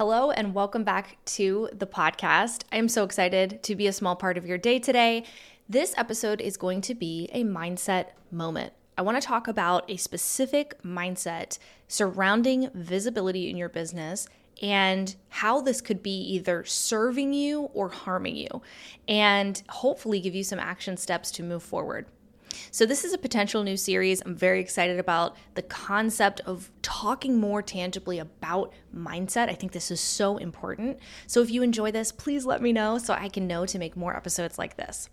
Hello, and welcome back to the podcast. I am so excited to be a small part of your day today. This episode is going to be a mindset moment. I want to talk about a specific mindset surrounding visibility in your business and how this could be either serving you or harming you, and hopefully give you some action steps to move forward. So, this is a potential new series. I'm very excited about the concept of talking more tangibly about mindset. I think this is so important. So, if you enjoy this, please let me know so I can know to make more episodes like this.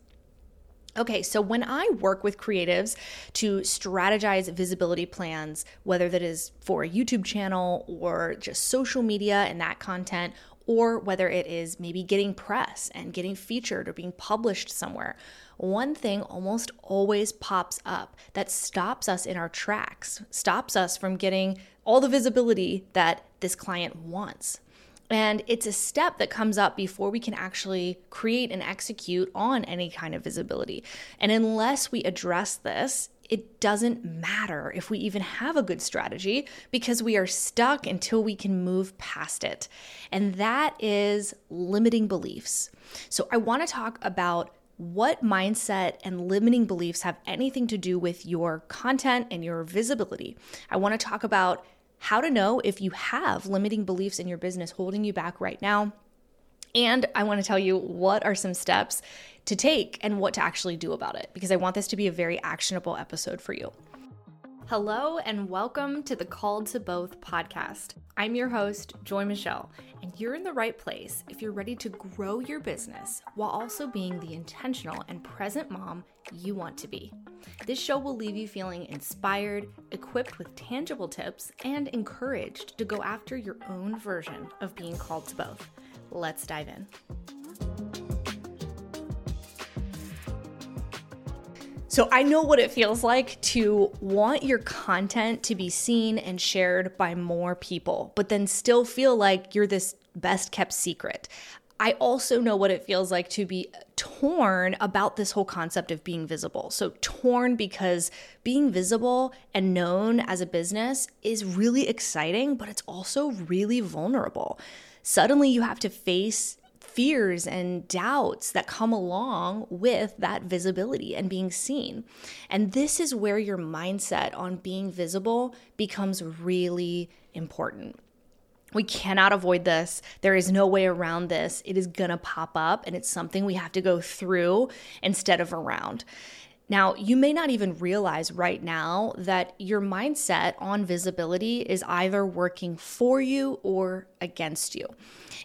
Okay, so when I work with creatives to strategize visibility plans, whether that is for a YouTube channel or just social media and that content, or whether it is maybe getting press and getting featured or being published somewhere, one thing almost always pops up that stops us in our tracks, stops us from getting all the visibility that this client wants. And it's a step that comes up before we can actually create and execute on any kind of visibility. And unless we address this, it doesn't matter if we even have a good strategy because we are stuck until we can move past it. And that is limiting beliefs. So, I want to talk about what mindset and limiting beliefs have anything to do with your content and your visibility. I want to talk about how to know if you have limiting beliefs in your business holding you back right now. And I want to tell you what are some steps to take and what to actually do about it because I want this to be a very actionable episode for you. Hello, and welcome to the Called to Both podcast. I'm your host, Joy Michelle, and you're in the right place if you're ready to grow your business while also being the intentional and present mom you want to be. This show will leave you feeling inspired, equipped with tangible tips, and encouraged to go after your own version of being called to both. Let's dive in. So I know what it feels like to want your content to be seen and shared by more people, but then still feel like you're this best kept secret. I also know what it feels like to be torn about this whole concept of being visible. So, torn because being visible and known as a business is really exciting, but it's also really vulnerable. Suddenly, you have to face fears and doubts that come along with that visibility and being seen. And this is where your mindset on being visible becomes really important. We cannot avoid this. There is no way around this. It is going to pop up, and it's something we have to go through instead of around. Now, you may not even realize right now that your mindset on visibility is either working for you or against you.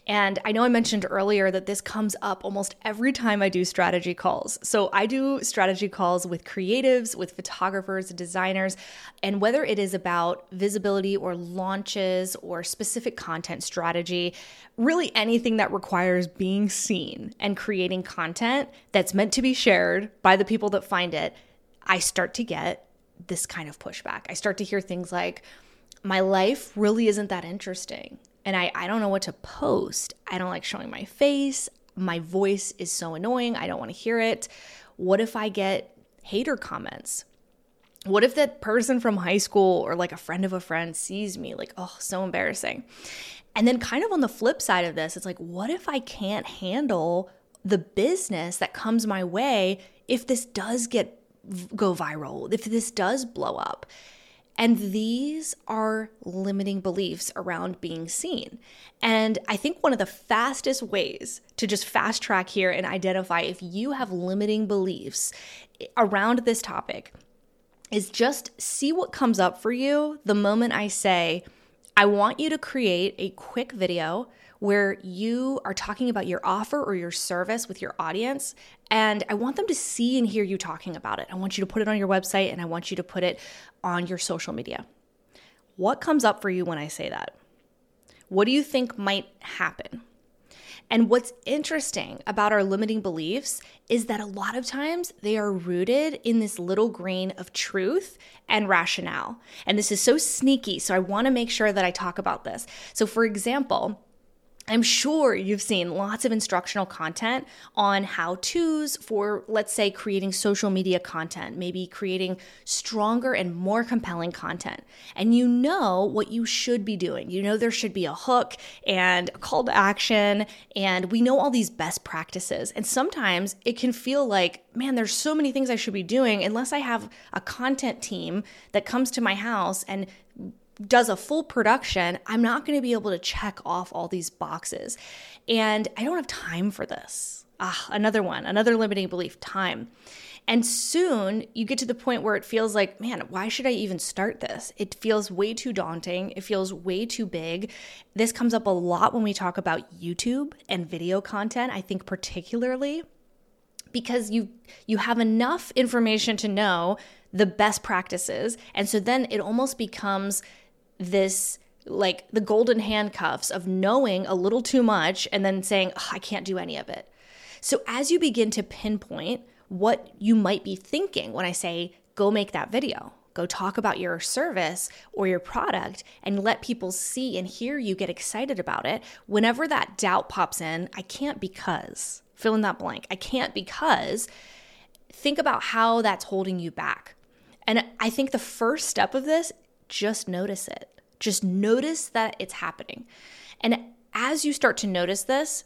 And I know I mentioned earlier that this comes up almost every time I do strategy calls. So I do strategy calls with creatives, with photographers, designers, and whether it is about visibility or launches or specific content strategy, really anything that requires being seen and creating content that's meant to be shared by the people that find it, I start to get this kind of pushback. I start to hear things like, my life really isn't that interesting and I, I don't know what to post. I don't like showing my face. My voice is so annoying. I don't want to hear it. What if I get hater comments? What if that person from high school or like a friend of a friend sees me? Like, oh, so embarrassing. And then, kind of on the flip side of this, it's like, what if I can't handle the business that comes my way if this does get go viral, if this does blow up? And these are limiting beliefs around being seen. And I think one of the fastest ways to just fast track here and identify if you have limiting beliefs around this topic is just see what comes up for you the moment I say, I want you to create a quick video where you are talking about your offer or your service with your audience. And I want them to see and hear you talking about it. I want you to put it on your website and I want you to put it on your social media. What comes up for you when I say that? What do you think might happen? And what's interesting about our limiting beliefs is that a lot of times they are rooted in this little grain of truth and rationale. And this is so sneaky. So I want to make sure that I talk about this. So, for example, I'm sure you've seen lots of instructional content on how to's for, let's say, creating social media content, maybe creating stronger and more compelling content. And you know what you should be doing. You know there should be a hook and a call to action, and we know all these best practices. And sometimes it can feel like, man, there's so many things I should be doing unless I have a content team that comes to my house and does a full production, I'm not going to be able to check off all these boxes. And I don't have time for this. Ah, another one, another limiting belief time. And soon you get to the point where it feels like, man, why should I even start this? It feels way too daunting. It feels way too big. This comes up a lot when we talk about YouTube and video content, I think particularly because you you have enough information to know the best practices. And so then it almost becomes this like the golden handcuffs of knowing a little too much and then saying, oh, I can't do any of it. So as you begin to pinpoint what you might be thinking when I say, go make that video, go talk about your service or your product and let people see and hear you get excited about it, whenever that doubt pops in, I can't because, fill in that blank, I can't because, think about how that's holding you back. And I think the first step of this, just notice it. Just notice that it's happening. And as you start to notice this,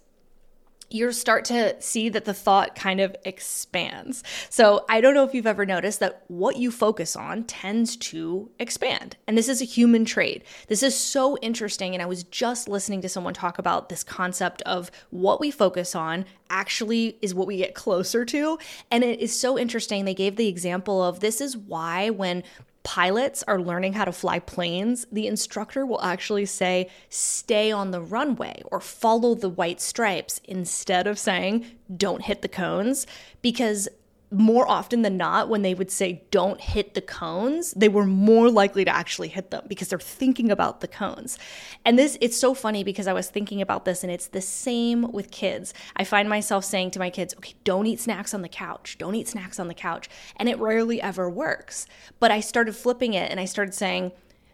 you start to see that the thought kind of expands. So, I don't know if you've ever noticed that what you focus on tends to expand. And this is a human trait. This is so interesting. And I was just listening to someone talk about this concept of what we focus on actually is what we get closer to. And it is so interesting. They gave the example of this is why when pilots are learning how to fly planes, the instructor will actually say, stay on the runway or follow the white stripes instead of saying, don't hit the cones. Because more often than not, when they would say, don't hit the cones, they were more likely to actually hit them because they're thinking about the cones. And this, it's so funny because I was thinking about this and it's the same with kids. I find myself saying to my kids, okay, don't eat snacks on the couch, don't eat snacks on the couch. And it rarely ever works. But I started flipping it and I started saying,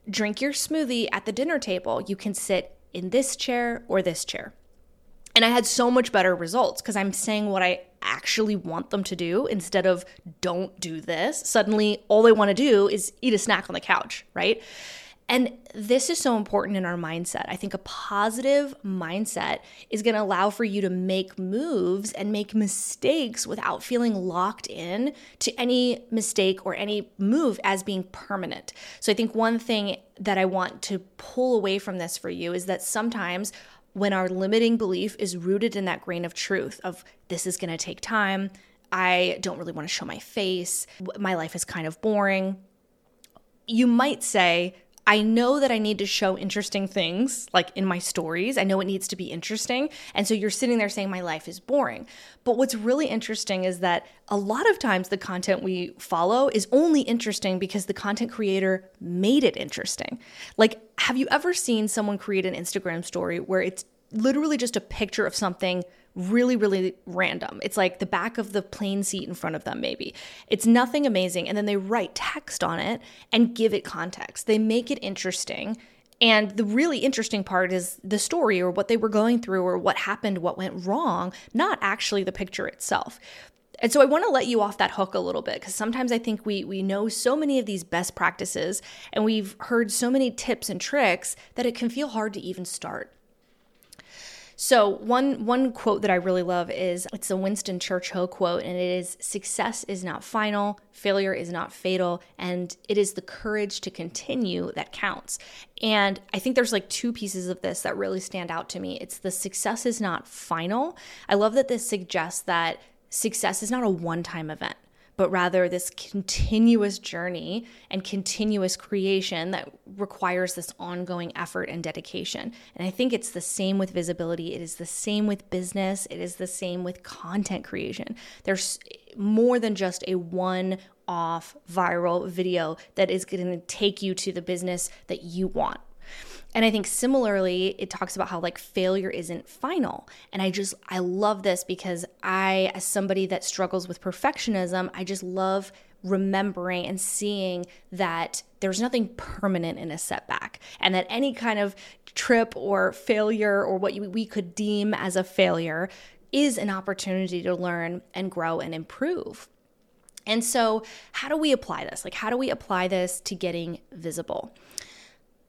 drink your smoothie at the dinner table. You can sit in this chair or this chair. And I had so much better results because I'm saying what I actually want them to do instead of don't do this. Suddenly, all they want to do is eat a snack on the couch, right? And this is so important in our mindset. I think a positive mindset is going to allow for you to make moves and make mistakes without feeling locked in to any mistake or any move as being permanent. So I think one thing that I want to pull away from this for you is that sometimes when our limiting belief is rooted in that grain of truth of this is going to take time, I don't really want to show my face, my life is kind of boring. You might say, I know that I need to show interesting things, like in my stories. I know it needs to be interesting. And so you're sitting there saying, My life is boring. But what's really interesting is that a lot of times the content we follow is only interesting because the content creator made it interesting. Like, have you ever seen someone create an Instagram story where it's literally just a picture of something really, really random. It's like the back of the plane seat in front of them, maybe. It's nothing amazing. And then they write text on it and give it context. They make it interesting. And the really interesting part is the story or what they were going through or what happened, what went wrong, not actually the picture itself. And so I want to let you off that hook a little bit because sometimes I think we we know so many of these best practices and we've heard so many tips and tricks that it can feel hard to even start. So one one quote that I really love is it's a Winston Churchill quote and it is success is not final, failure is not fatal, and it is the courage to continue that counts. And I think there's like two pieces of this that really stand out to me. It's the success is not final. I love that this suggests that success is not a one-time event but rather this continuous journey and continuous creation that requires this ongoing effort and dedication. And I think it's the same with visibility, it is the same with business, it is the same with content creation. There's more than just a one off viral video that is going to take you to the business that you want. And I think similarly, it talks about how like failure isn't final. And I just, I love this because I, as somebody that struggles with perfectionism, I just love remembering and seeing that there's nothing permanent in a setback and that any kind of trip or failure or what we could deem as a failure is an opportunity to learn and grow and improve. And so, how do we apply this? Like, how do we apply this to getting visible?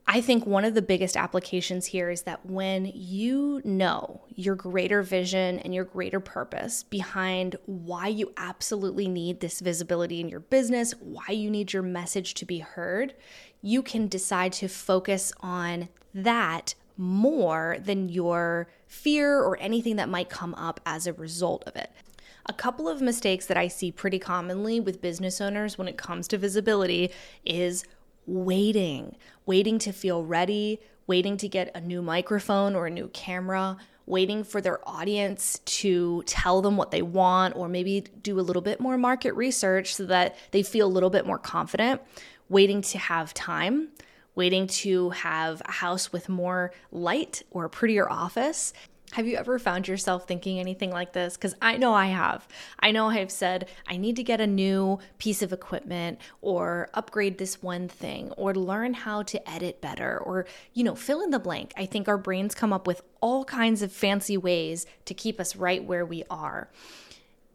I think one of the biggest applications here is that when you know your greater vision and your greater purpose behind why you absolutely need this visibility in your business, why you need your message to be heard, you can decide to focus on that more than your fear or anything that might come up as a result of it. A couple of mistakes that I see pretty commonly with business owners when it comes to visibility is waiting, waiting to feel ready, waiting to get a new microphone or a new camera, waiting for their audience to tell them what they want, or maybe do a little bit more market research so that they feel a little bit more confident, waiting to have time. Waiting to have a house with more light or a prettier office, have you ever found yourself thinking anything like this? Because I know I have. I know I've said, I need to get a new piece of equipment or upgrade this one thing or learn how to edit better or, you know, fill in the blank. I think our brains come up with all kinds of fancy ways to keep us right where we are.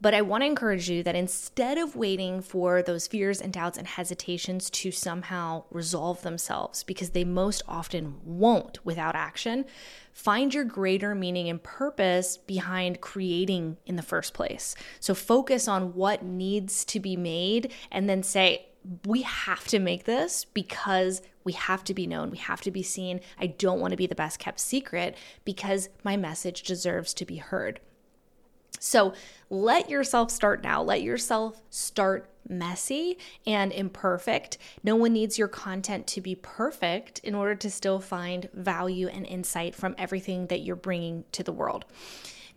But I want to encourage you that instead of waiting for those fears and doubts and hesitations to somehow resolve themselves, because they most often won't without action, find your greater meaning and purpose behind creating in the first place. So focus on what needs to be made and then say, we have to make this because we have to be known, we have to be seen. I don't want to be the best kept secret because my message deserves to be heard. So let yourself start now. Let yourself start messy and imperfect. No one needs your content to be perfect in order to still find value and insight from everything that you're bringing to the world.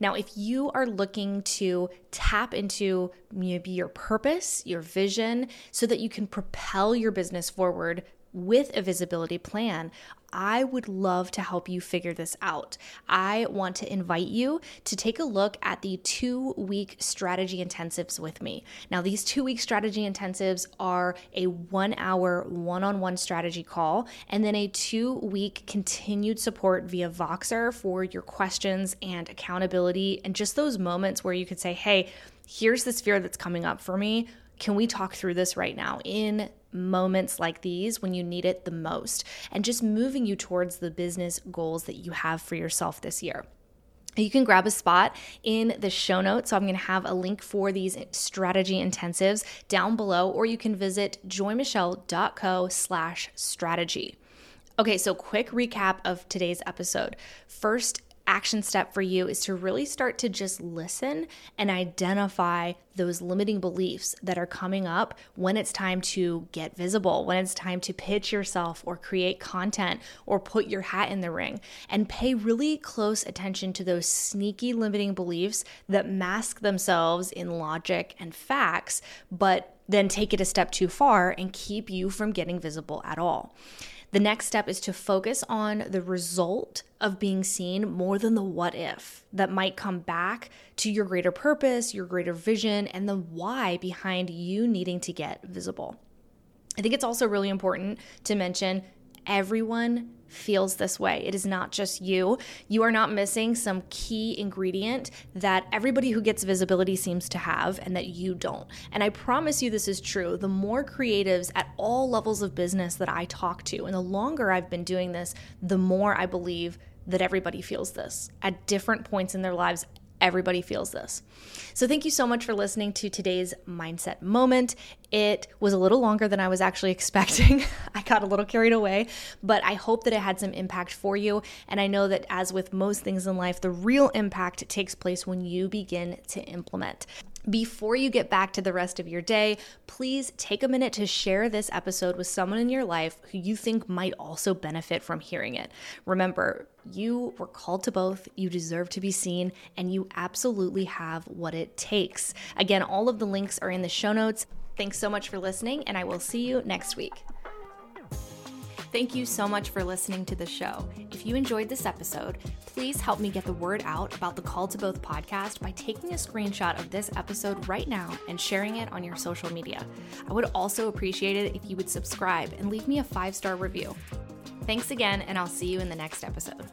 Now, if you are looking to tap into maybe your purpose, your vision, so that you can propel your business forward with a visibility plan, I would love to help you figure this out. I want to invite you to take a look at the two week strategy intensives with me. Now, these two week strategy intensives are a one hour one on one strategy call and then a two week continued support via Voxer for your questions and accountability and just those moments where you could say, hey, here's this fear that's coming up for me. Can we talk through this right now in moments like these when you need it the most and just moving you towards the business goals that you have for yourself this year. You can grab a spot in the show notes. So I'm going to have a link for these strategy intensives down below, or you can visit joymichelle.co slash strategy. Okay, so quick recap of today's episode. First, action step for you is to really start to just listen and identify those limiting beliefs that are coming up when it's time to get visible, when it's time to pitch yourself or create content or put your hat in the ring. And pay really close attention to those sneaky limiting beliefs that mask themselves in logic and facts, but then take it a step too far and keep you from getting visible at all. The next step is to focus on the result of being seen more than the what if that might come back to your greater purpose, your greater vision, and the why behind you needing to get visible. I think it's also really important to mention everyone feels this way. It is not just you. You are not missing some key ingredient that everybody who gets visibility seems to have and that you don't. And I promise you this is true. The more creatives at all levels of business that I talk to, and the longer I've been doing this, the more I believe that everybody feels this at different points in their lives Everybody feels this. So, thank you so much for listening to today's mindset moment. It was a little longer than I was actually expecting. I got a little carried away, but I hope that it had some impact for you. And I know that, as with most things in life, the real impact takes place when you begin to implement. Before you get back to the rest of your day, please take a minute to share this episode with someone in your life who you think might also benefit from hearing it. Remember, you were called to both, you deserve to be seen, and you absolutely have what it takes. Again, all of the links are in the show notes. Thanks so much for listening, and I will see you next week. Thank you so much for listening to the show. If you enjoyed this episode, please help me get the word out about the Called to Both podcast by taking a screenshot of this episode right now and sharing it on your social media. I would also appreciate it if you would subscribe and leave me a five star review. Thanks again, and I'll see you in the next episode.